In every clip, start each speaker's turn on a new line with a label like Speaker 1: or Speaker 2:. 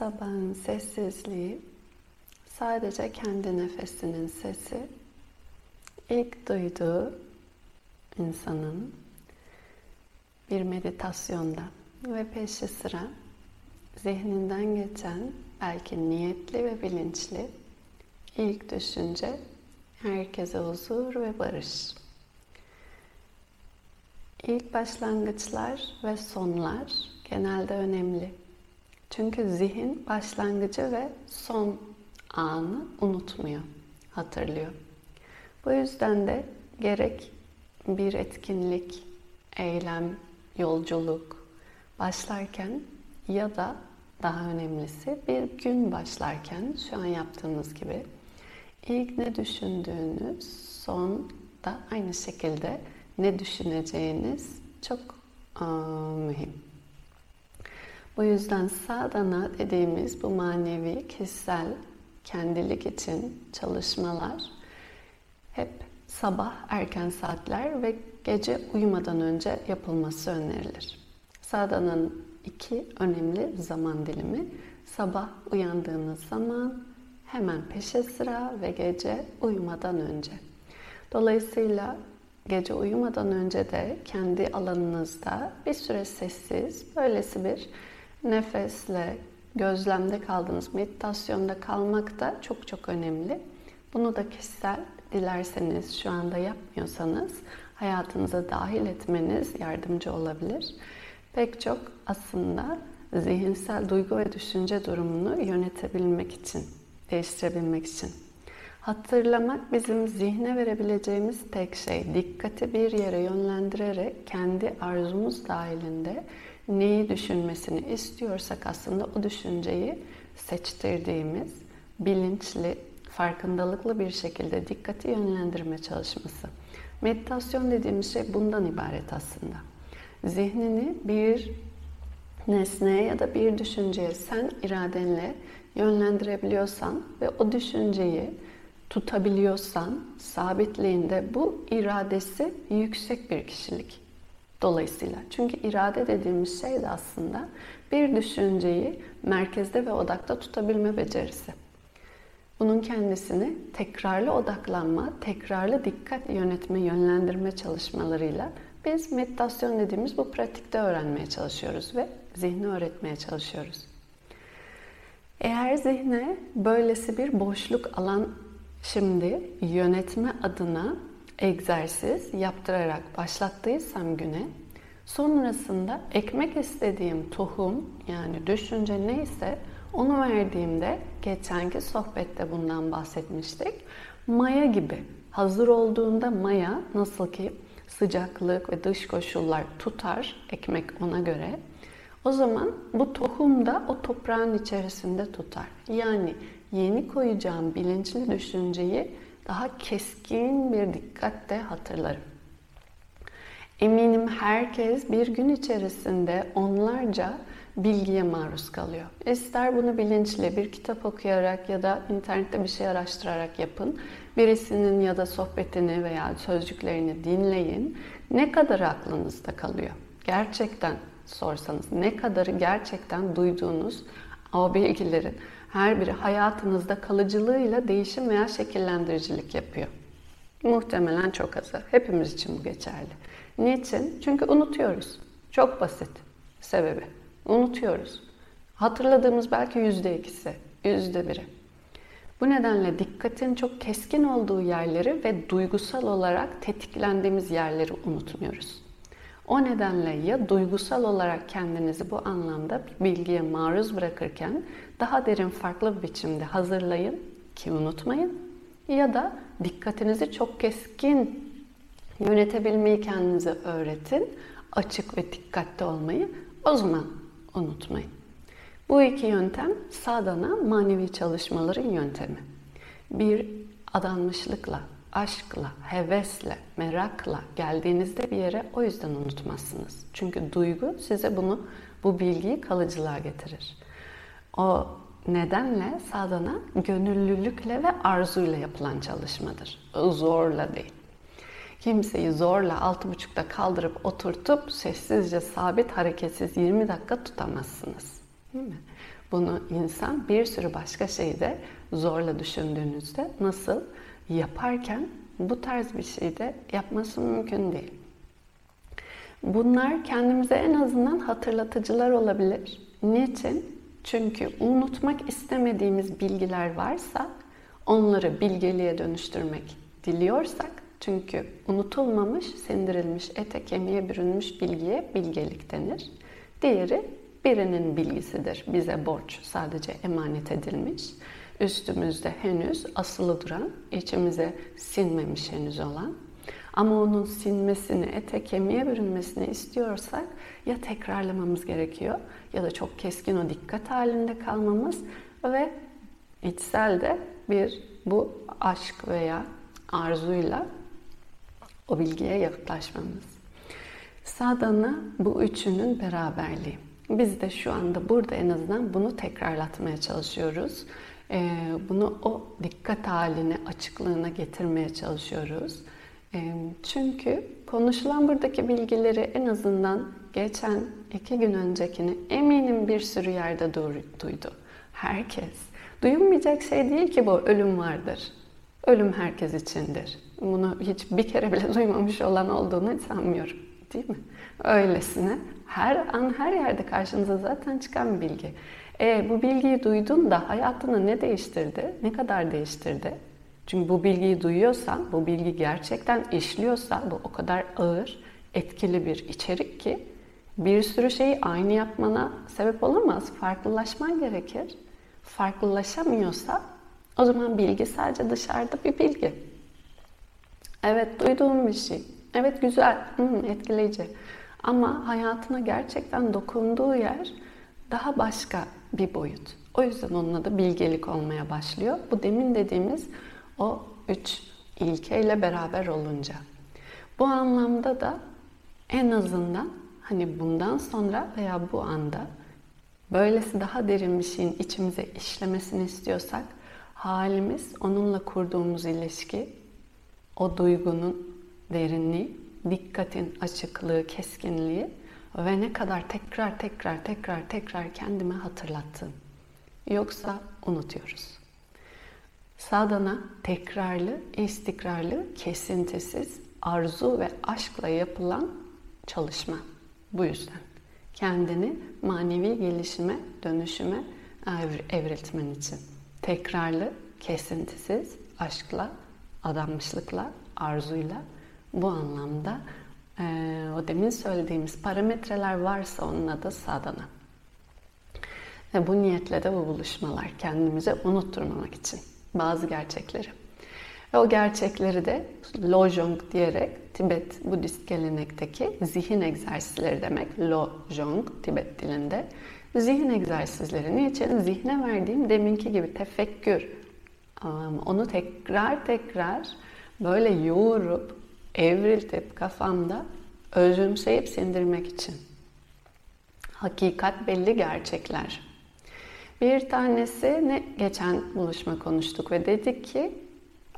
Speaker 1: Sabahın sessizliği sadece kendi nefesinin sesi. İlk duyduğu insanın bir meditasyonda ve peşi sıra zihninden geçen belki niyetli ve bilinçli ilk düşünce herkese huzur ve barış. İlk başlangıçlar ve sonlar genelde önemli. Çünkü zihin başlangıcı ve son anı unutmuyor, hatırlıyor. Bu yüzden de gerek bir etkinlik, eylem, yolculuk başlarken ya da daha önemlisi bir gün başlarken şu an yaptığımız gibi ilk ne düşündüğünüz son da aynı şekilde ne düşüneceğiniz çok aa, mühim. Bu yüzden sadana dediğimiz bu manevi, kişisel, kendilik için çalışmalar hep sabah erken saatler ve gece uyumadan önce yapılması önerilir. Sadana'nın iki önemli zaman dilimi sabah uyandığınız zaman hemen peşe sıra ve gece uyumadan önce. Dolayısıyla gece uyumadan önce de kendi alanınızda bir süre sessiz, böylesi bir nefesle gözlemde kaldığınız meditasyonda kalmak da çok çok önemli. Bunu da kişisel dilerseniz şu anda yapmıyorsanız hayatınıza dahil etmeniz yardımcı olabilir. Pek çok aslında zihinsel duygu ve düşünce durumunu yönetebilmek için, değiştirebilmek için. Hatırlamak bizim zihne verebileceğimiz tek şey. Dikkati bir yere yönlendirerek kendi arzumuz dahilinde neyi düşünmesini istiyorsak aslında o düşünceyi seçtirdiğimiz bilinçli, farkındalıklı bir şekilde dikkati yönlendirme çalışması. Meditasyon dediğimiz şey bundan ibaret aslında. Zihnini bir nesneye ya da bir düşünceye sen iradenle yönlendirebiliyorsan ve o düşünceyi tutabiliyorsan sabitliğinde bu iradesi yüksek bir kişilik. Dolayısıyla çünkü irade dediğimiz şey de aslında bir düşünceyi merkezde ve odakta tutabilme becerisi. Bunun kendisini tekrarlı odaklanma, tekrarlı dikkat yönetme, yönlendirme çalışmalarıyla biz meditasyon dediğimiz bu pratikte öğrenmeye çalışıyoruz ve zihni öğretmeye çalışıyoruz. Eğer zihne böylesi bir boşluk alan şimdi yönetme adına egzersiz yaptırarak başlattıysam güne sonrasında ekmek istediğim tohum yani düşünce neyse onu verdiğimde geçenki sohbette bundan bahsetmiştik. Maya gibi hazır olduğunda maya nasıl ki sıcaklık ve dış koşullar tutar ekmek ona göre. O zaman bu tohum da o toprağın içerisinde tutar. Yani yeni koyacağım bilinçli düşünceyi daha keskin bir dikkatle hatırlarım. Eminim herkes bir gün içerisinde onlarca bilgiye maruz kalıyor. İster bunu bilinçli bir kitap okuyarak ya da internette bir şey araştırarak yapın. Birisinin ya da sohbetini veya sözcüklerini dinleyin. Ne kadar aklınızda kalıyor? Gerçekten sorsanız ne kadarı gerçekten duyduğunuz o bilgilerin her biri hayatınızda kalıcılığıyla değişim veya şekillendiricilik yapıyor. Muhtemelen çok azı. Hepimiz için bu geçerli. Niçin? Çünkü unutuyoruz. Çok basit sebebi. Unutuyoruz. Hatırladığımız belki yüzde ikisi, yüzde biri. Bu nedenle dikkatin çok keskin olduğu yerleri ve duygusal olarak tetiklendiğimiz yerleri unutmuyoruz. O nedenle ya duygusal olarak kendinizi bu anlamda bir bilgiye maruz bırakırken daha derin farklı bir biçimde hazırlayın ki unutmayın ya da dikkatinizi çok keskin yönetebilmeyi kendinize öğretin. Açık ve dikkatli olmayı o zaman unutmayın. Bu iki yöntem sadana manevi çalışmaların yöntemi. Bir adanmışlıkla, aşkla, hevesle, merakla geldiğinizde bir yere o yüzden unutmazsınız. Çünkü duygu size bunu, bu bilgiyi kalıcılığa getirir. O nedenle sadana gönüllülükle ve arzuyla yapılan çalışmadır. Zorla değil. Kimseyi zorla altı buçukta kaldırıp oturtup sessizce sabit hareketsiz 20 dakika tutamazsınız. Değil mi? Bunu insan bir sürü başka şeyde zorla düşündüğünüzde nasıl yaparken bu tarz bir şeyde yapması mümkün değil. Bunlar kendimize en azından hatırlatıcılar olabilir. Niçin? Çünkü unutmak istemediğimiz bilgiler varsa onları bilgeliğe dönüştürmek diliyorsak çünkü unutulmamış, sindirilmiş, ete kemiğe bürünmüş bilgiye bilgelik denir. Diğeri birinin bilgisidir. Bize borç sadece emanet edilmiş. Üstümüzde henüz asılı duran, içimize sinmemiş henüz olan ama onun sinmesini, ete kemiğe bürünmesini istiyorsak ya tekrarlamamız gerekiyor ya da çok keskin o dikkat halinde kalmamız ve içsel de bir bu aşk veya arzuyla o bilgiye yaklaşmamız. Sadhana bu üçünün beraberliği. Biz de şu anda burada en azından bunu tekrarlatmaya çalışıyoruz. Ee, bunu o dikkat haline, açıklığına getirmeye çalışıyoruz. Çünkü konuşulan buradaki bilgileri en azından geçen iki gün öncekini eminim bir sürü yerde duydu. Herkes. Duyulmayacak şey değil ki bu ölüm vardır. Ölüm herkes içindir. Bunu hiç bir kere bile duymamış olan olduğunu sanmıyorum. Değil mi? Öylesine her an her yerde karşınıza zaten çıkan bilgi. E, bu bilgiyi duydun da hayatını ne değiştirdi? Ne kadar değiştirdi? Çünkü bu bilgiyi duyuyorsan, bu bilgi gerçekten işliyorsa bu o kadar ağır, etkili bir içerik ki bir sürü şeyi aynı yapmana sebep olamaz. Farklılaşman gerekir. Farklılaşamıyorsa o zaman bilgi sadece dışarıda bir bilgi. Evet duyduğum bir şey. Evet güzel, hmm, etkileyici. Ama hayatına gerçekten dokunduğu yer daha başka bir boyut. O yüzden onun adı bilgelik olmaya başlıyor. Bu demin dediğimiz o üç ilkeyle beraber olunca. Bu anlamda da en azından hani bundan sonra veya bu anda böylesi daha derin bir şeyin içimize işlemesini istiyorsak halimiz, onunla kurduğumuz ilişki, o duygunun derinliği, dikkatin açıklığı, keskinliği ve ne kadar tekrar tekrar tekrar tekrar kendime hatırlattım. Yoksa unutuyoruz. Sadana tekrarlı, istikrarlı, kesintisiz, arzu ve aşkla yapılan çalışma. Bu yüzden kendini manevi gelişime, dönüşüme evriltmen için. Tekrarlı, kesintisiz, aşkla, adanmışlıkla, arzuyla bu anlamda e, o demin söylediğimiz parametreler varsa onun adı sadana. Ve bu niyetle de bu buluşmalar kendimize unutturmamak için bazı gerçekleri. Ve o gerçekleri de Lojong diyerek Tibet Budist gelenekteki zihin egzersizleri demek. Lojong Tibet dilinde. Zihin egzersizleri niçin? Zihne verdiğim deminki gibi tefekkür. Onu tekrar tekrar böyle yoğurup, evriltip kafamda özümseyip sindirmek için. Hakikat belli gerçekler. Bir tanesi ne geçen buluşma konuştuk ve dedik ki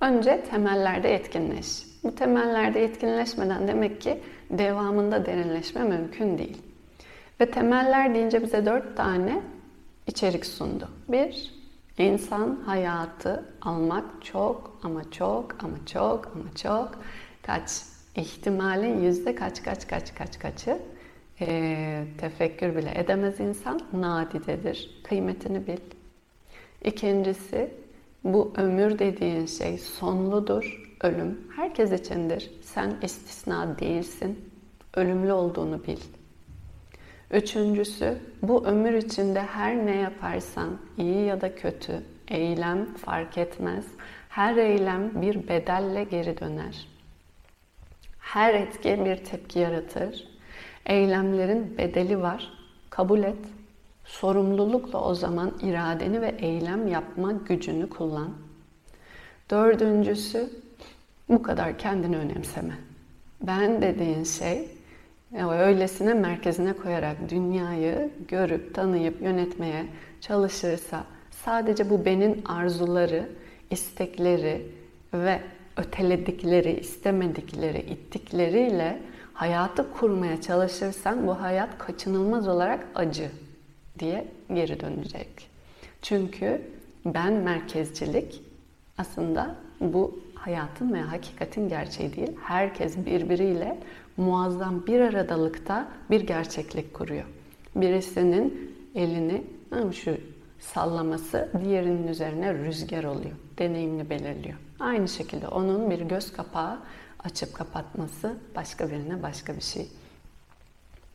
Speaker 1: önce temellerde etkinleş. Bu temellerde etkinleşmeden demek ki devamında derinleşme mümkün değil. Ve temeller deyince bize dört tane içerik sundu. Bir, insan hayatı almak çok ama çok ama çok ama çok kaç ihtimalin yüzde kaç kaç kaç kaç kaçı e, tefekkür bile edemez insan nadidedir. Kıymetini bil. İkincisi bu ömür dediğin şey sonludur. Ölüm herkes içindir. Sen istisna değilsin. Ölümlü olduğunu bil. Üçüncüsü bu ömür içinde her ne yaparsan iyi ya da kötü eylem fark etmez. Her eylem bir bedelle geri döner. Her etki bir tepki yaratır. Eylemlerin bedeli var. Kabul et. Sorumlulukla o zaman iradeni ve eylem yapma gücünü kullan. Dördüncüsü bu kadar kendini önemseme. Ben dediğin şey öylesine merkezine koyarak dünyayı görüp tanıyıp yönetmeye çalışırsa sadece bu benim arzuları, istekleri ve öteledikleri, istemedikleri, ittikleriyle hayatı kurmaya çalışırsan bu hayat kaçınılmaz olarak acı. diye geri dönecek. Çünkü ben merkezcilik aslında bu hayatın ve hakikatin gerçeği değil. Herkes birbiriyle muazzam bir aradalıkta bir gerçeklik kuruyor. Birisinin elini şu sallaması diğerinin üzerine rüzgar oluyor. Deneyimli belirliyor. Aynı şekilde onun bir göz kapağı açıp kapatması başka birine başka bir şey.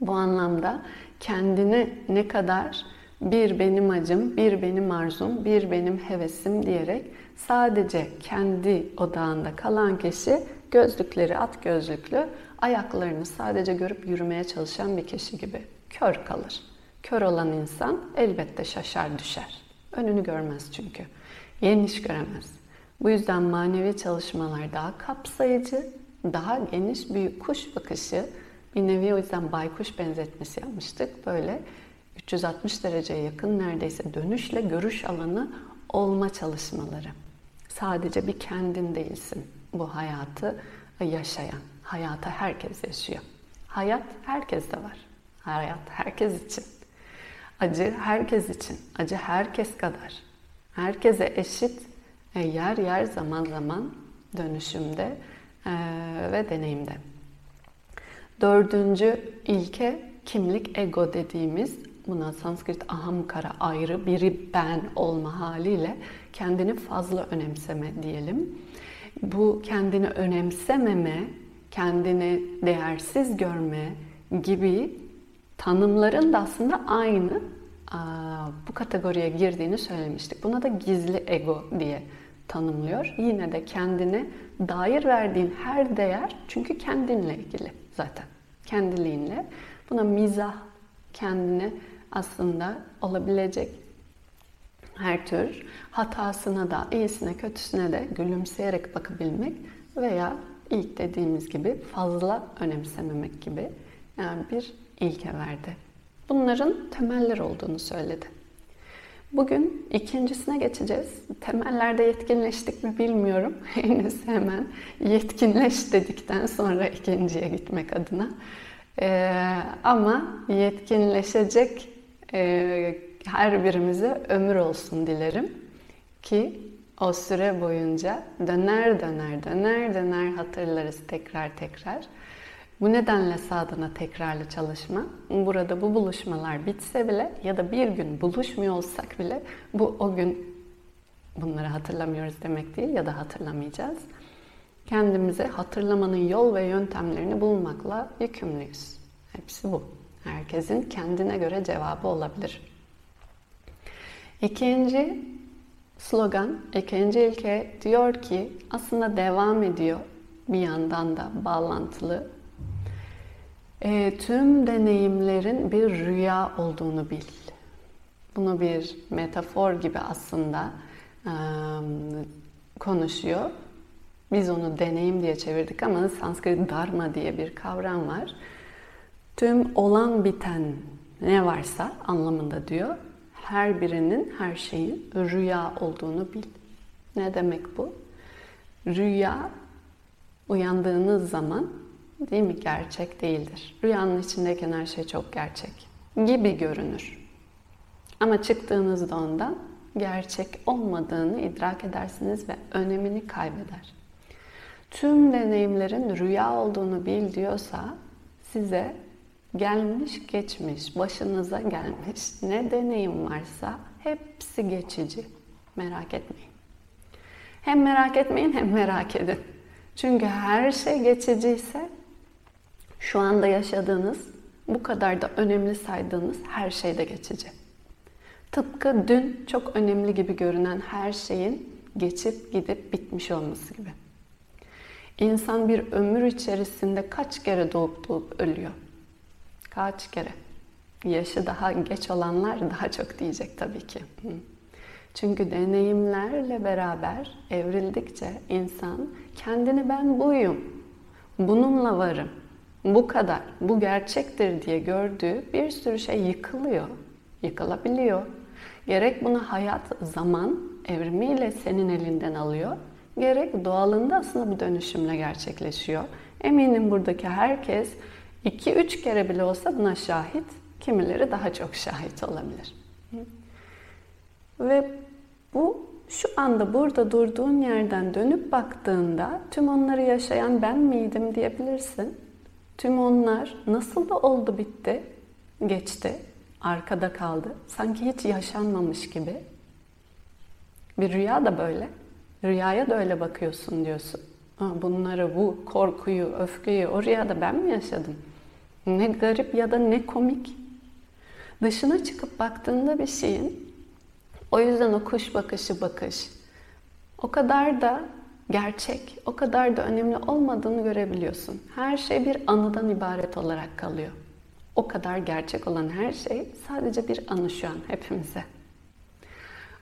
Speaker 1: Bu anlamda kendini ne kadar bir benim acım, bir benim arzum, bir benim hevesim diyerek sadece kendi odağında kalan kişi gözlükleri at gözlüklü, ayaklarını sadece görüp yürümeye çalışan bir kişi gibi kör kalır. Kör olan insan elbette şaşar düşer. Önünü görmez çünkü. Geniş göremez. Bu yüzden manevi çalışmalar daha kapsayıcı, daha geniş bir kuş bakışı, bir nevi o yüzden baykuş benzetmesi yapmıştık. Böyle 360 dereceye yakın neredeyse dönüşle görüş alanı olma çalışmaları. Sadece bir kendin değilsin bu hayatı yaşayan. Hayata herkes yaşıyor. Hayat herkeste var. Hayat herkes için. Acı herkes için. Acı herkes kadar. Herkese eşit e, yer yer zaman zaman dönüşümde ve deneyimde. Dördüncü ilke kimlik ego dediğimiz buna Sanskrit ahamkara ayrı biri ben olma haliyle kendini fazla önemseme diyelim. Bu kendini önemsememe, kendini değersiz görme gibi tanımların da aslında aynı bu kategoriye girdiğini söylemiştik. Buna da gizli ego diye tanımlıyor. Yine de kendine dair verdiğin her değer çünkü kendinle ilgili zaten. Kendiliğinle. Buna mizah, kendine aslında olabilecek her tür hatasına da, iyisine, kötüsüne de gülümseyerek bakabilmek veya ilk dediğimiz gibi fazla önemsememek gibi yani bir ilke verdi. Bunların temeller olduğunu söyledi. Bugün ikincisine geçeceğiz. Temellerde yetkinleştik mi bilmiyorum. Henüz hemen yetkinleş dedikten sonra ikinciye gitmek adına. Ee, ama yetkinleşecek e, her birimize ömür olsun dilerim ki o süre boyunca döner döner döner döner hatırlarız tekrar tekrar. Bu nedenle sadana tekrarlı çalışma. Burada bu buluşmalar bitse bile ya da bir gün buluşmuyor olsak bile bu o gün bunları hatırlamıyoruz demek değil ya da hatırlamayacağız. Kendimize hatırlamanın yol ve yöntemlerini bulmakla yükümlüyüz. Hepsi bu. Herkesin kendine göre cevabı olabilir. İkinci slogan, ikinci ilke diyor ki aslında devam ediyor bir yandan da bağlantılı e, tüm deneyimlerin bir rüya olduğunu bil. Bunu bir metafor gibi aslında e, konuşuyor. Biz onu deneyim diye çevirdik ama Sanskrit dharma diye bir kavram var. Tüm olan biten ne varsa anlamında diyor. Her birinin, her şeyin rüya olduğunu bil. Ne demek bu? Rüya uyandığınız zaman değil mi gerçek değildir. Rüyanın içindeyken her şey çok gerçek gibi görünür. Ama çıktığınızda ondan gerçek olmadığını idrak edersiniz ve önemini kaybeder. Tüm deneyimlerin rüya olduğunu bil diyorsa size gelmiş geçmiş, başınıza gelmiş ne deneyim varsa hepsi geçici. Merak etmeyin. Hem merak etmeyin hem merak edin. Çünkü her şey geçiciyse şu anda yaşadığınız, bu kadar da önemli saydığınız her şey de geçici. Tıpkı dün çok önemli gibi görünen her şeyin geçip gidip bitmiş olması gibi. İnsan bir ömür içerisinde kaç kere doğup doğup ölüyor? Kaç kere? Yaşı daha geç olanlar daha çok diyecek tabii ki. Çünkü deneyimlerle beraber evrildikçe insan kendini ben buyum, bununla varım, bu kadar, bu gerçektir diye gördüğü bir sürü şey yıkılıyor, yıkılabiliyor. Gerek bunu hayat, zaman evrimiyle senin elinden alıyor, gerek doğalında aslında bu dönüşümle gerçekleşiyor. Eminim buradaki herkes 2-3 kere bile olsa buna şahit kimileri daha çok şahit olabilir. Ve bu şu anda burada durduğun yerden dönüp baktığında tüm onları yaşayan ben miydim diyebilirsin. Tüm onlar nasıl da oldu bitti, geçti, arkada kaldı. Sanki hiç yaşanmamış gibi. Bir rüya da böyle. Rüyaya da öyle bakıyorsun diyorsun. Bunları, bu korkuyu, öfkeyi o rüyada ben mi yaşadım? Ne garip ya da ne komik. Dışına çıkıp baktığında bir şeyin o yüzden o kuş bakışı bakış o kadar da gerçek, o kadar da önemli olmadığını görebiliyorsun. Her şey bir anıdan ibaret olarak kalıyor. O kadar gerçek olan her şey sadece bir anı şu an hepimize.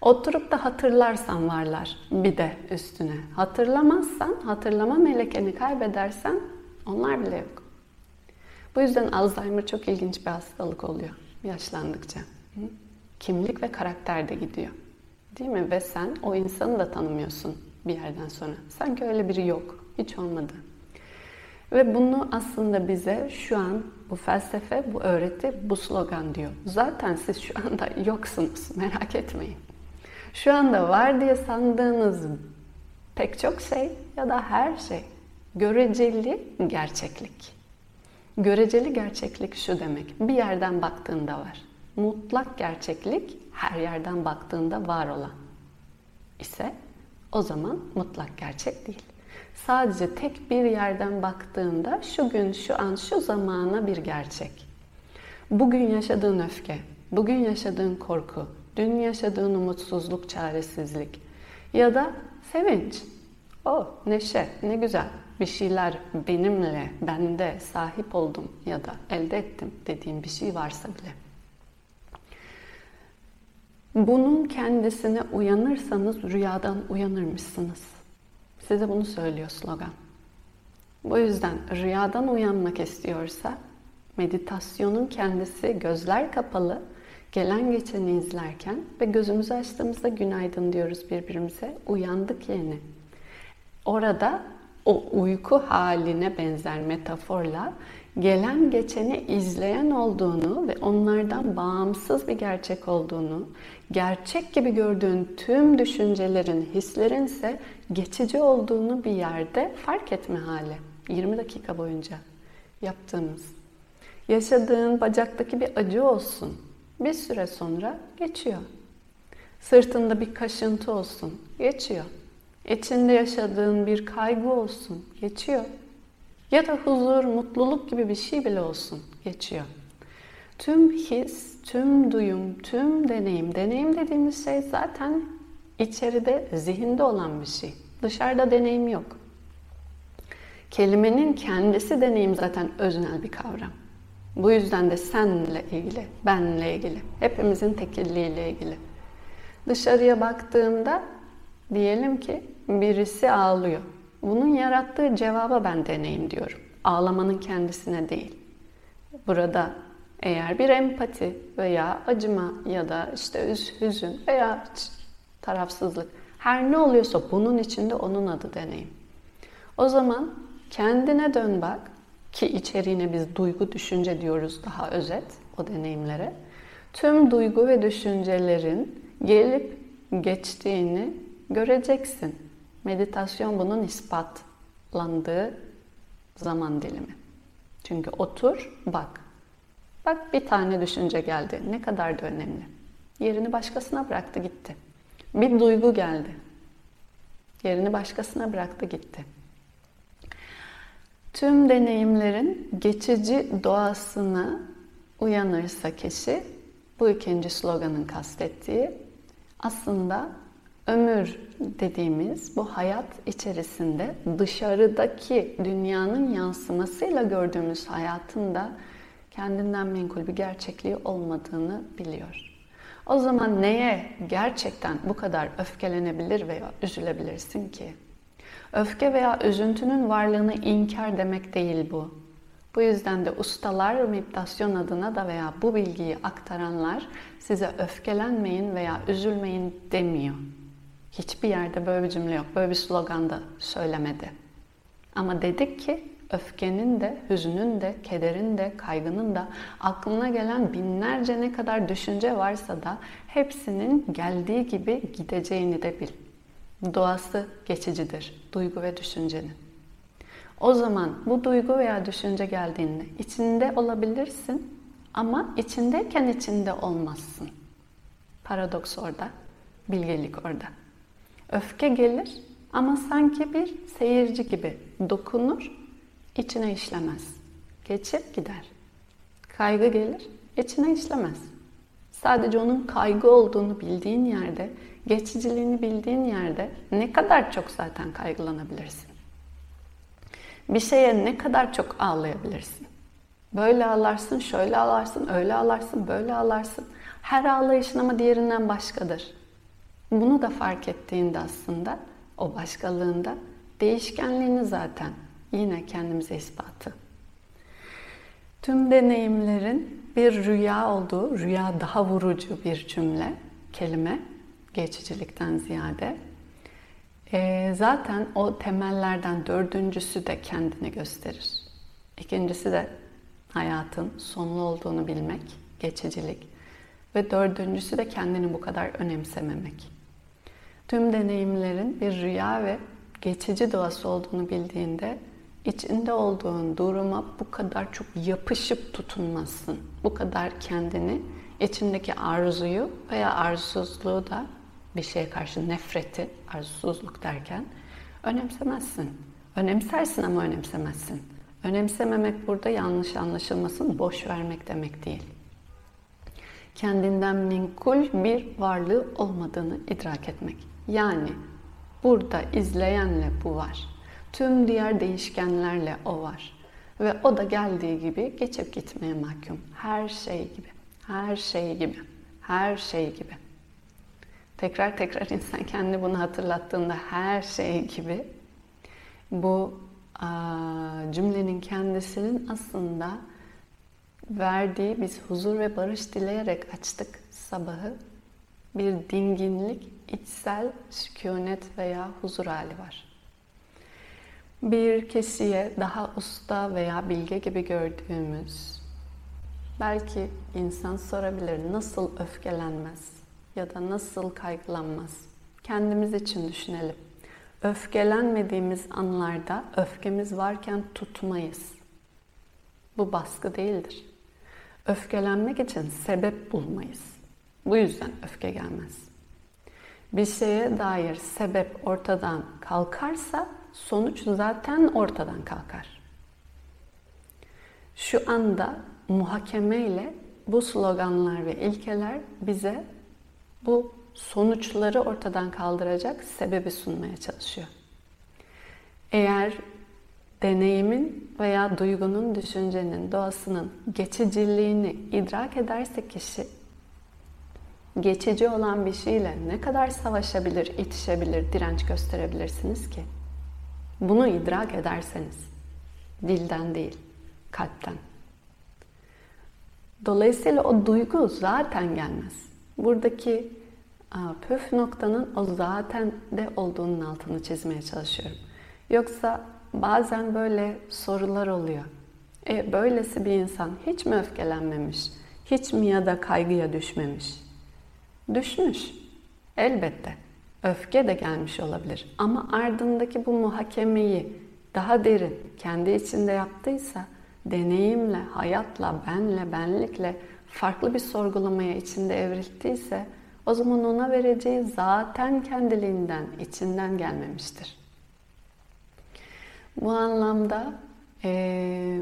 Speaker 1: Oturup da hatırlarsan varlar bir de üstüne. Hatırlamazsan, hatırlama melekeni kaybedersen onlar bile yok. Bu yüzden Alzheimer çok ilginç bir hastalık oluyor yaşlandıkça. Kimlik ve karakter de gidiyor. Değil mi? Ve sen o insanı da tanımıyorsun bir yerden sonra. Sanki öyle biri yok. Hiç olmadı. Ve bunu aslında bize şu an bu felsefe, bu öğreti, bu slogan diyor. Zaten siz şu anda yoksunuz. Merak etmeyin. Şu anda var diye sandığınız pek çok şey ya da her şey göreceli gerçeklik. Göreceli gerçeklik şu demek. Bir yerden baktığında var. Mutlak gerçeklik her yerden baktığında var olan ise o zaman mutlak gerçek değil. Sadece tek bir yerden baktığında şu gün, şu an, şu zamana bir gerçek. Bugün yaşadığın öfke, bugün yaşadığın korku, dün yaşadığın umutsuzluk, çaresizlik ya da sevinç. Oh, neşe, ne güzel. Bir şeyler benimle, bende sahip oldum ya da elde ettim dediğim bir şey varsa bile. Bunun kendisine uyanırsanız rüyadan uyanırmışsınız. Size bunu söylüyor slogan. Bu yüzden rüyadan uyanmak istiyorsa meditasyonun kendisi gözler kapalı gelen geçeni izlerken ve gözümüzü açtığımızda günaydın diyoruz birbirimize. Uyandık yeni. Orada o uyku haline benzer metaforla gelen geçeni izleyen olduğunu ve onlardan bağımsız bir gerçek olduğunu, gerçek gibi gördüğün tüm düşüncelerin, hislerin ise geçici olduğunu bir yerde fark etme hali. 20 dakika boyunca yaptığımız. Yaşadığın bacaktaki bir acı olsun. Bir süre sonra geçiyor. Sırtında bir kaşıntı olsun. Geçiyor. İçinde yaşadığın bir kaygı olsun. Geçiyor. Ya da huzur, mutluluk gibi bir şey bile olsun. Geçiyor. Tüm his, tüm duyum, tüm deneyim. Deneyim dediğimiz şey zaten içeride, zihinde olan bir şey. Dışarıda deneyim yok. Kelimenin kendisi deneyim zaten öznel bir kavram. Bu yüzden de senle ilgili, benle ilgili, hepimizin tekilliğiyle ilgili. Dışarıya baktığımda diyelim ki birisi ağlıyor. Bunun yarattığı cevaba ben deneyim diyorum. Ağlamanın kendisine değil. Burada eğer bir empati veya acıma ya da işte hüzün veya tarafsızlık her ne oluyorsa bunun içinde onun adı deneyim. O zaman kendine dön bak ki içeriğine biz duygu düşünce diyoruz daha özet o deneyimlere. Tüm duygu ve düşüncelerin gelip geçtiğini göreceksin. Meditasyon bunun ispatlandığı zaman dilimi. Çünkü otur, bak. Bak bir tane düşünce geldi. Ne kadar da önemli. Yerini başkasına bıraktı gitti. Bir duygu geldi. Yerini başkasına bıraktı gitti. Tüm deneyimlerin geçici doğasına uyanırsa kişi bu ikinci sloganın kastettiği aslında ömür dediğimiz bu hayat içerisinde dışarıdaki dünyanın yansımasıyla gördüğümüz hayatın da kendinden menkul bir gerçekliği olmadığını biliyor. O zaman neye gerçekten bu kadar öfkelenebilir veya üzülebilirsin ki? Öfke veya üzüntünün varlığını inkar demek değil bu. Bu yüzden de ustalar meditasyon adına da veya bu bilgiyi aktaranlar size öfkelenmeyin veya üzülmeyin demiyor. Hiçbir yerde böyle bir cümle yok, böyle bir slogan da söylemedi. Ama dedik ki öfkenin de, hüznün de, kederin de, kaygının da, aklına gelen binlerce ne kadar düşünce varsa da hepsinin geldiği gibi gideceğini de bil. Doğası geçicidir, duygu ve düşüncenin. O zaman bu duygu veya düşünce geldiğinde içinde olabilirsin ama içindeyken içinde olmazsın. Paradoks orada, bilgelik orada. Öfke gelir ama sanki bir seyirci gibi dokunur, içine işlemez. Geçip gider. Kaygı gelir, içine işlemez. Sadece onun kaygı olduğunu bildiğin yerde, geçiciliğini bildiğin yerde ne kadar çok zaten kaygılanabilirsin. Bir şeye ne kadar çok ağlayabilirsin. Böyle ağlarsın, şöyle ağlarsın, öyle ağlarsın, böyle ağlarsın. Her ağlayışın ama diğerinden başkadır. Bunu da fark ettiğinde aslında o başkalığında değişkenliğini zaten yine kendimize ispatı. Tüm deneyimlerin bir rüya olduğu, rüya daha vurucu bir cümle, kelime, geçicilikten ziyade. E, zaten o temellerden dördüncüsü de kendini gösterir. İkincisi de hayatın sonlu olduğunu bilmek, geçicilik. Ve dördüncüsü de kendini bu kadar önemsememek. Tüm deneyimlerin bir rüya ve geçici doğası olduğunu bildiğinde içinde olduğun duruma bu kadar çok yapışıp tutunmazsın. Bu kadar kendini, içindeki arzuyu veya arzusuzluğu da bir şeye karşı nefreti, arzusuzluk derken önemsemezsin. Önemsersin ama önemsemezsin. Önemsememek burada yanlış anlaşılmasın, boş vermek demek değil. Kendinden minkul bir varlığı olmadığını idrak etmek. Yani burada izleyenle bu var. Tüm diğer değişkenlerle o var. Ve o da geldiği gibi geçip gitmeye mahkum. Her şey gibi. Her şey gibi. Her şey gibi. Tekrar tekrar insan kendi bunu hatırlattığında her şey gibi bu cümlenin kendisinin aslında verdiği biz huzur ve barış dileyerek açtık sabahı bir dinginlik, içsel sükunet veya huzur hali var. Bir kişiye daha usta veya bilge gibi gördüğümüz belki insan sorabilir nasıl öfkelenmez ya da nasıl kaygılanmaz. Kendimiz için düşünelim. Öfkelenmediğimiz anlarda öfkemiz varken tutmayız. Bu baskı değildir. Öfkelenmek için sebep bulmayız. Bu yüzden öfke gelmez. Bir şeye dair sebep ortadan kalkarsa sonuç zaten ortadan kalkar. Şu anda muhakeme ile bu sloganlar ve ilkeler bize bu sonuçları ortadan kaldıracak sebebi sunmaya çalışıyor. Eğer deneyimin veya duygunun, düşüncenin, doğasının geçiciliğini idrak ederse kişi geçici olan bir şeyle ne kadar savaşabilir, itişebilir, direnç gösterebilirsiniz ki? Bunu idrak ederseniz, dilden değil, kalpten. Dolayısıyla o duygu zaten gelmez. Buradaki püf noktanın o zaten de olduğunun altını çizmeye çalışıyorum. Yoksa bazen böyle sorular oluyor. E, böylesi bir insan hiç mi öfkelenmemiş? Hiç mi ya da kaygıya düşmemiş? Düşmüş. Elbette. Öfke de gelmiş olabilir. Ama ardındaki bu muhakemeyi daha derin kendi içinde yaptıysa deneyimle, hayatla, benle, benlikle farklı bir sorgulamaya içinde evrilttiyse o zaman ona vereceği zaten kendiliğinden, içinden gelmemiştir. Bu anlamda e,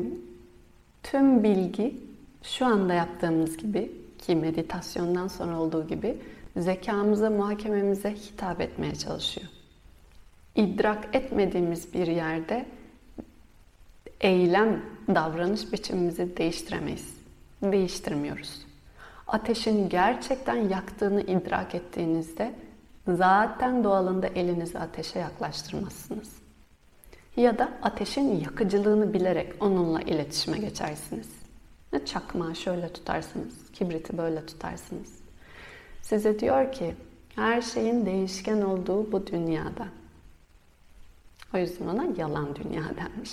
Speaker 1: tüm bilgi şu anda yaptığımız gibi ki meditasyondan sonra olduğu gibi zekamıza, muhakememize hitap etmeye çalışıyor. İdrak etmediğimiz bir yerde eylem, davranış biçimimizi değiştiremeyiz. Değiştirmiyoruz. Ateşin gerçekten yaktığını idrak ettiğinizde zaten doğalında elinizi ateşe yaklaştırmazsınız. Ya da ateşin yakıcılığını bilerek onunla iletişime geçersiniz. Çakmağı şöyle tutarsınız, kibriti böyle tutarsınız. Size diyor ki her şeyin değişken olduğu bu dünyada. O yüzden ona yalan dünya denmiş.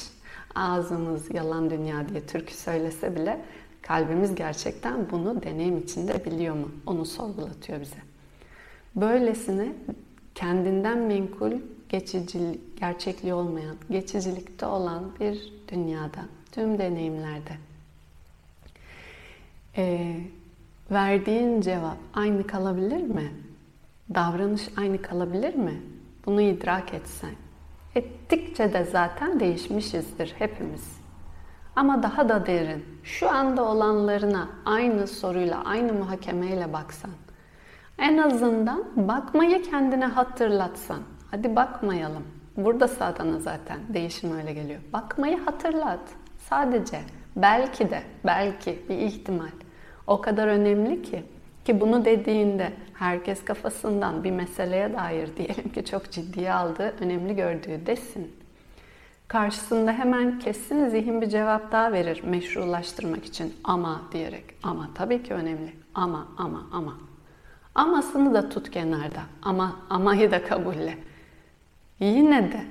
Speaker 1: Ağzımız yalan dünya diye türkü söylese bile kalbimiz gerçekten bunu deneyim içinde biliyor mu? Onu sorgulatıyor bize. Böylesine kendinden menkul, geçici, gerçekliği olmayan, geçicilikte olan bir dünyada, tüm deneyimlerde e, verdiğin cevap aynı kalabilir mi? Davranış aynı kalabilir mi? Bunu idrak etsen. Ettikçe de zaten değişmişizdir hepimiz. Ama daha da derin, şu anda olanlarına aynı soruyla, aynı muhakemeyle baksan. En azından bakmayı kendine hatırlatsan. Hadi bakmayalım. Burada sadana zaten değişim öyle geliyor. Bakmayı hatırlat. Sadece belki de, belki bir ihtimal. O kadar önemli ki ki bunu dediğinde herkes kafasından bir meseleye dair diyelim ki çok ciddiye aldığı, önemli gördüğü desin. Karşısında hemen kesin zihin bir cevap daha verir meşrulaştırmak için ama diyerek. Ama tabii ki önemli. Ama, ama, ama. Amasını da tut kenarda. Ama, amayı da kabulle. Yine de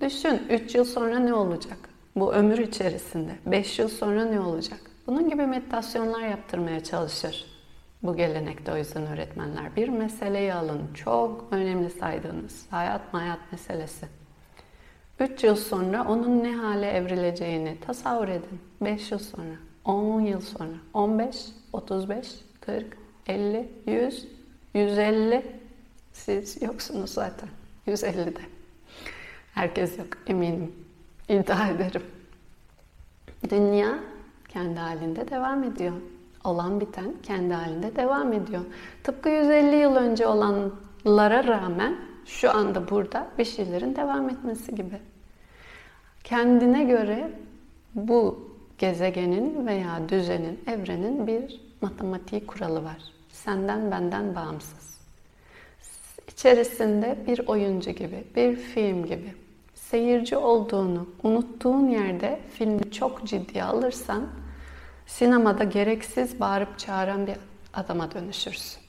Speaker 1: düşün 3 yıl sonra ne olacak? Bu ömür içerisinde 5 yıl sonra ne olacak? Bunun gibi meditasyonlar yaptırmaya çalışır. Bu gelenekte o yüzden öğretmenler bir meseleyi alın. Çok önemli saydığınız hayat hayat meselesi. 3 yıl sonra onun ne hale evrileceğini tasavvur edin. 5 yıl sonra, 10 yıl sonra, 15, 35, 40, 50, 100, 150. Siz yoksunuz zaten. 150'de. Herkes yok eminim. İddia ederim. Dünya kendi halinde devam ediyor. Olan biten kendi halinde devam ediyor. Tıpkı 150 yıl önce olanlara rağmen şu anda burada bir şeylerin devam etmesi gibi. Kendine göre bu gezegenin veya düzenin, evrenin bir matematiği kuralı var. Senden benden bağımsız. İçerisinde bir oyuncu gibi, bir film gibi seyirci olduğunu unuttuğun yerde filmi çok ciddiye alırsan sinemada gereksiz bağırıp çağıran bir adama dönüşürsün.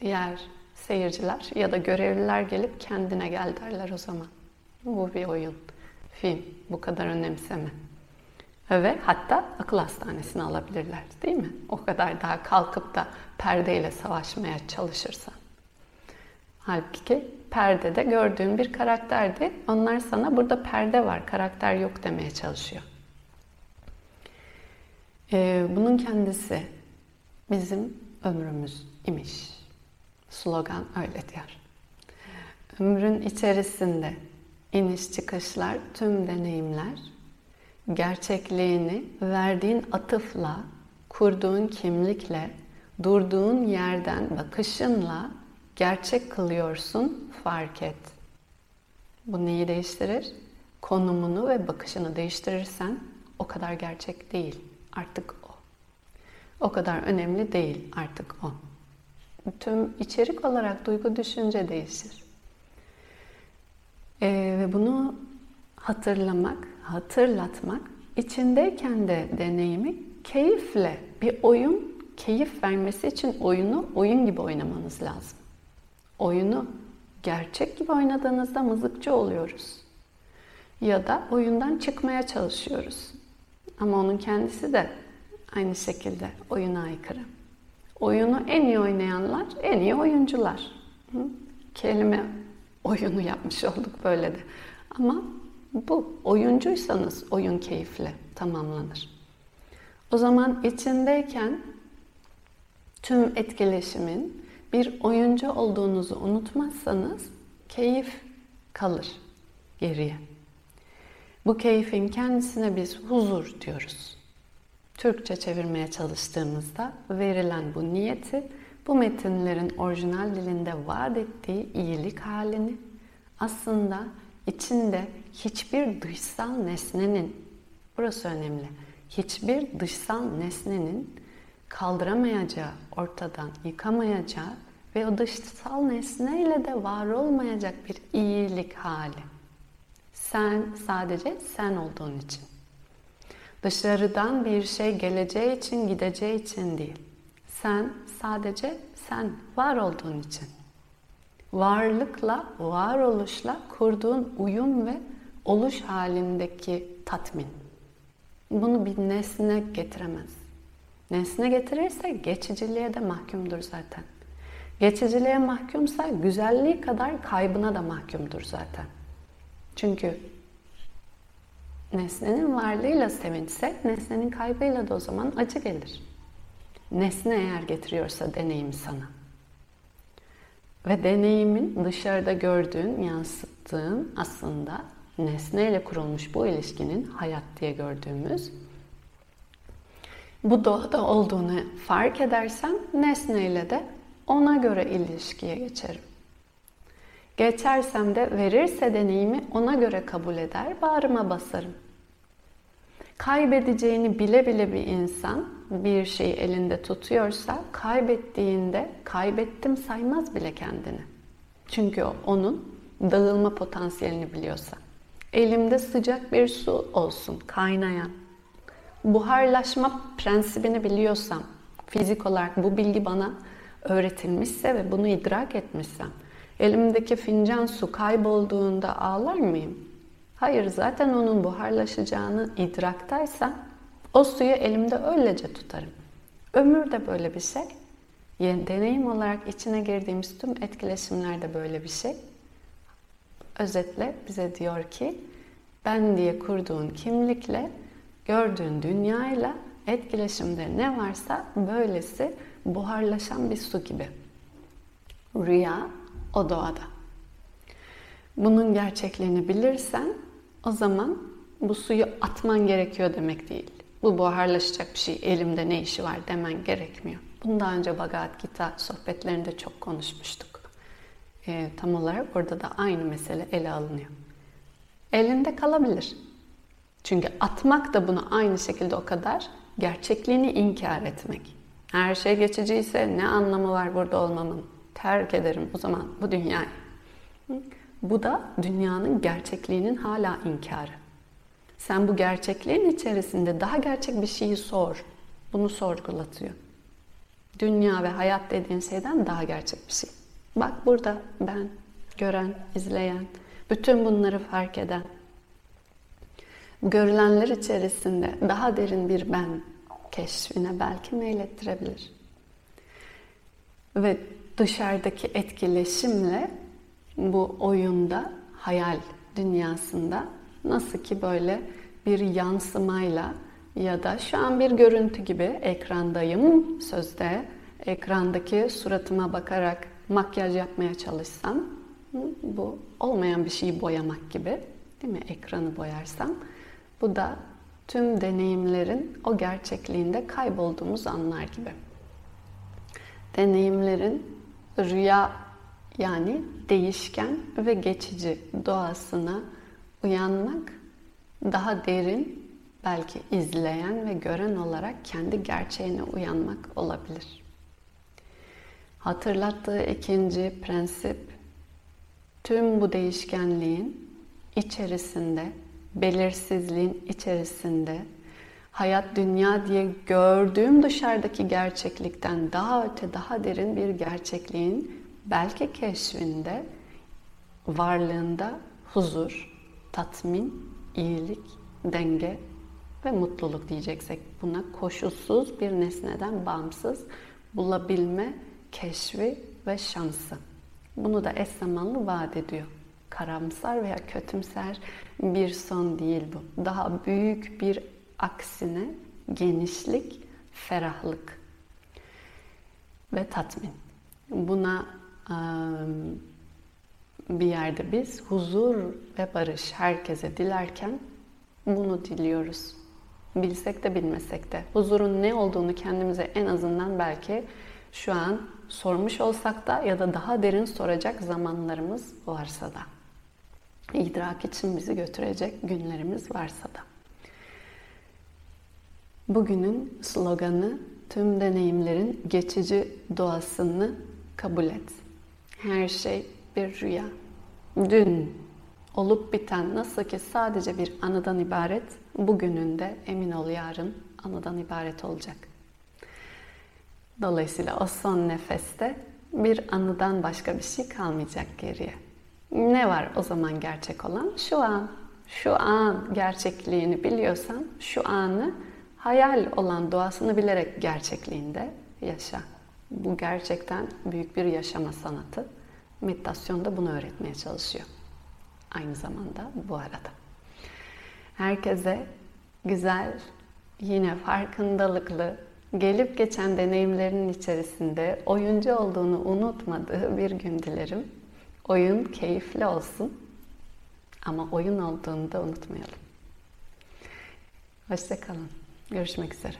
Speaker 1: Diğer seyirciler ya da görevliler gelip kendine gel derler o zaman. Bu bir oyun, film. Bu kadar önemseme. Ve hatta akıl hastanesine alabilirler değil mi? O kadar daha kalkıp da perdeyle savaşmaya çalışırsan. Halbuki perdede gördüğün bir karakterdi. Onlar sana burada perde var, karakter yok demeye çalışıyor. Ee, bunun kendisi bizim ömrümüz imiş. Slogan öyle diyor. Ömrün içerisinde iniş çıkışlar, tüm deneyimler gerçekliğini verdiğin atıfla, kurduğun kimlikle, durduğun yerden bakışınla gerçek kılıyorsun, fark et. Bu neyi değiştirir? Konumunu ve bakışını değiştirirsen o kadar gerçek değil. Artık o. O kadar önemli değil artık o. Tüm içerik olarak duygu düşünce değişir. Ee, ve bunu hatırlamak, hatırlatmak, içindeyken de deneyimi keyifle bir oyun keyif vermesi için oyunu oyun gibi oynamanız lazım oyunu gerçek gibi oynadığınızda mızıkçı oluyoruz. Ya da oyundan çıkmaya çalışıyoruz. Ama onun kendisi de aynı şekilde oyuna aykırı. Oyunu en iyi oynayanlar en iyi oyuncular. Hı? Kelime oyunu yapmış olduk böyle de. Ama bu oyuncuysanız oyun keyifle tamamlanır. O zaman içindeyken tüm etkileşimin bir oyuncu olduğunuzu unutmazsanız keyif kalır geriye. Bu keyfin kendisine biz huzur diyoruz. Türkçe çevirmeye çalıştığımızda verilen bu niyeti bu metinlerin orijinal dilinde vaat ettiği iyilik halini aslında içinde hiçbir dışsal nesnenin burası önemli. Hiçbir dışsal nesnenin kaldıramayacağı, ortadan yıkamayacağı ve o dışsal nesneyle de var olmayacak bir iyilik hali. Sen sadece sen olduğun için. Dışarıdan bir şey geleceği için, gideceği için değil. Sen sadece sen var olduğun için. Varlıkla, varoluşla kurduğun uyum ve oluş halindeki tatmin. Bunu bir nesne getiremez. Nesne getirirse geçiciliğe de mahkumdur zaten. Geçiciliğe mahkumsa güzelliği kadar kaybına da mahkumdur zaten. Çünkü nesnenin varlığıyla sevinçse, nesnenin kaybıyla da o zaman acı gelir. Nesne eğer getiriyorsa deneyim sana. Ve deneyimin dışarıda gördüğün, yansıttığın aslında nesneyle kurulmuş bu ilişkinin hayat diye gördüğümüz bu doğada olduğunu fark edersem nesneyle de ona göre ilişkiye geçerim. Geçersem de verirse deneyimi ona göre kabul eder, bağrıma basarım. Kaybedeceğini bile bile bir insan bir şeyi elinde tutuyorsa kaybettiğinde kaybettim saymaz bile kendini. Çünkü o onun dağılma potansiyelini biliyorsa. Elimde sıcak bir su olsun, kaynayan. Buharlaşma prensibini biliyorsam, fizik olarak bu bilgi bana öğretilmişse ve bunu idrak etmişsem, elimdeki fincan su kaybolduğunda ağlar mıyım? Hayır, zaten onun buharlaşacağını idraktaysa o suyu elimde öylece tutarım. Ömür de böyle bir şey. Yani deneyim olarak içine girdiğimiz tüm etkileşimler de böyle bir şey. Özetle bize diyor ki ben diye kurduğun kimlikle gördüğün dünyayla etkileşimde ne varsa böylesi buharlaşan bir su gibi. Rüya o doğada. Bunun gerçekliğini bilirsen o zaman bu suyu atman gerekiyor demek değil. Bu buharlaşacak bir şey elimde ne işi var demen gerekmiyor. Bunu daha önce Bhagavad Gita sohbetlerinde çok konuşmuştuk. E, tam olarak burada da aynı mesele ele alınıyor. Elinde kalabilir. Çünkü atmak da bunu aynı şekilde o kadar gerçekliğini inkar etmek. Her şey geçiciyse ne anlamı var burada olmamın? Terk ederim o zaman bu dünyayı. Bu da dünyanın gerçekliğinin hala inkarı. Sen bu gerçekliğin içerisinde daha gerçek bir şeyi sor. Bunu sorgulatıyor. Dünya ve hayat dediğin şeyden daha gerçek bir şey. Bak burada ben, gören, izleyen, bütün bunları fark eden, görülenler içerisinde daha derin bir ben keşfine belki meylettirebilir. Ve dışarıdaki etkileşimle bu oyunda, hayal dünyasında nasıl ki böyle bir yansımayla ya da şu an bir görüntü gibi ekrandayım sözde ekrandaki suratıma bakarak makyaj yapmaya çalışsam bu olmayan bir şeyi boyamak gibi değil mi? Ekranı boyarsam bu da tüm deneyimlerin o gerçekliğinde kaybolduğumuz anlar gibi. Deneyimlerin rüya yani değişken ve geçici doğasına uyanmak daha derin belki izleyen ve gören olarak kendi gerçeğine uyanmak olabilir. Hatırlattığı ikinci prensip tüm bu değişkenliğin içerisinde, belirsizliğin içerisinde hayat dünya diye gördüğüm dışarıdaki gerçeklikten daha öte, daha derin bir gerçekliğin belki keşfinde, varlığında huzur, tatmin, iyilik, denge ve mutluluk diyeceksek buna koşulsuz bir nesneden bağımsız bulabilme keşfi ve şansı. Bunu da eş zamanlı vaat ediyor. Karamsar veya kötümser bir son değil bu. Daha büyük bir aksine genişlik, ferahlık ve tatmin. Buna bir yerde biz huzur ve barış herkese dilerken bunu diliyoruz. Bilsek de bilmesek de. Huzurun ne olduğunu kendimize en azından belki şu an sormuş olsak da ya da daha derin soracak zamanlarımız varsa da. İdrak için bizi götürecek günlerimiz varsa da. Bugünün sloganı tüm deneyimlerin geçici doğasını kabul et. Her şey bir rüya. Dün olup biten nasıl ki sadece bir anıdan ibaret, bugünün de emin ol yarın anıdan ibaret olacak. Dolayısıyla o son nefeste bir anıdan başka bir şey kalmayacak geriye. Ne var o zaman gerçek olan? Şu an şu an gerçekliğini biliyorsan şu anı hayal olan doğasını bilerek gerçekliğinde yaşa. Bu gerçekten büyük bir yaşama sanatı. Meditasyon da bunu öğretmeye çalışıyor. Aynı zamanda bu arada. Herkese güzel, yine farkındalıklı, gelip geçen deneyimlerinin içerisinde oyuncu olduğunu unutmadığı bir gün dilerim. Oyun keyifli olsun ama oyun olduğunu da unutmayalım. Hoşçakalın. Görüşmek üzere.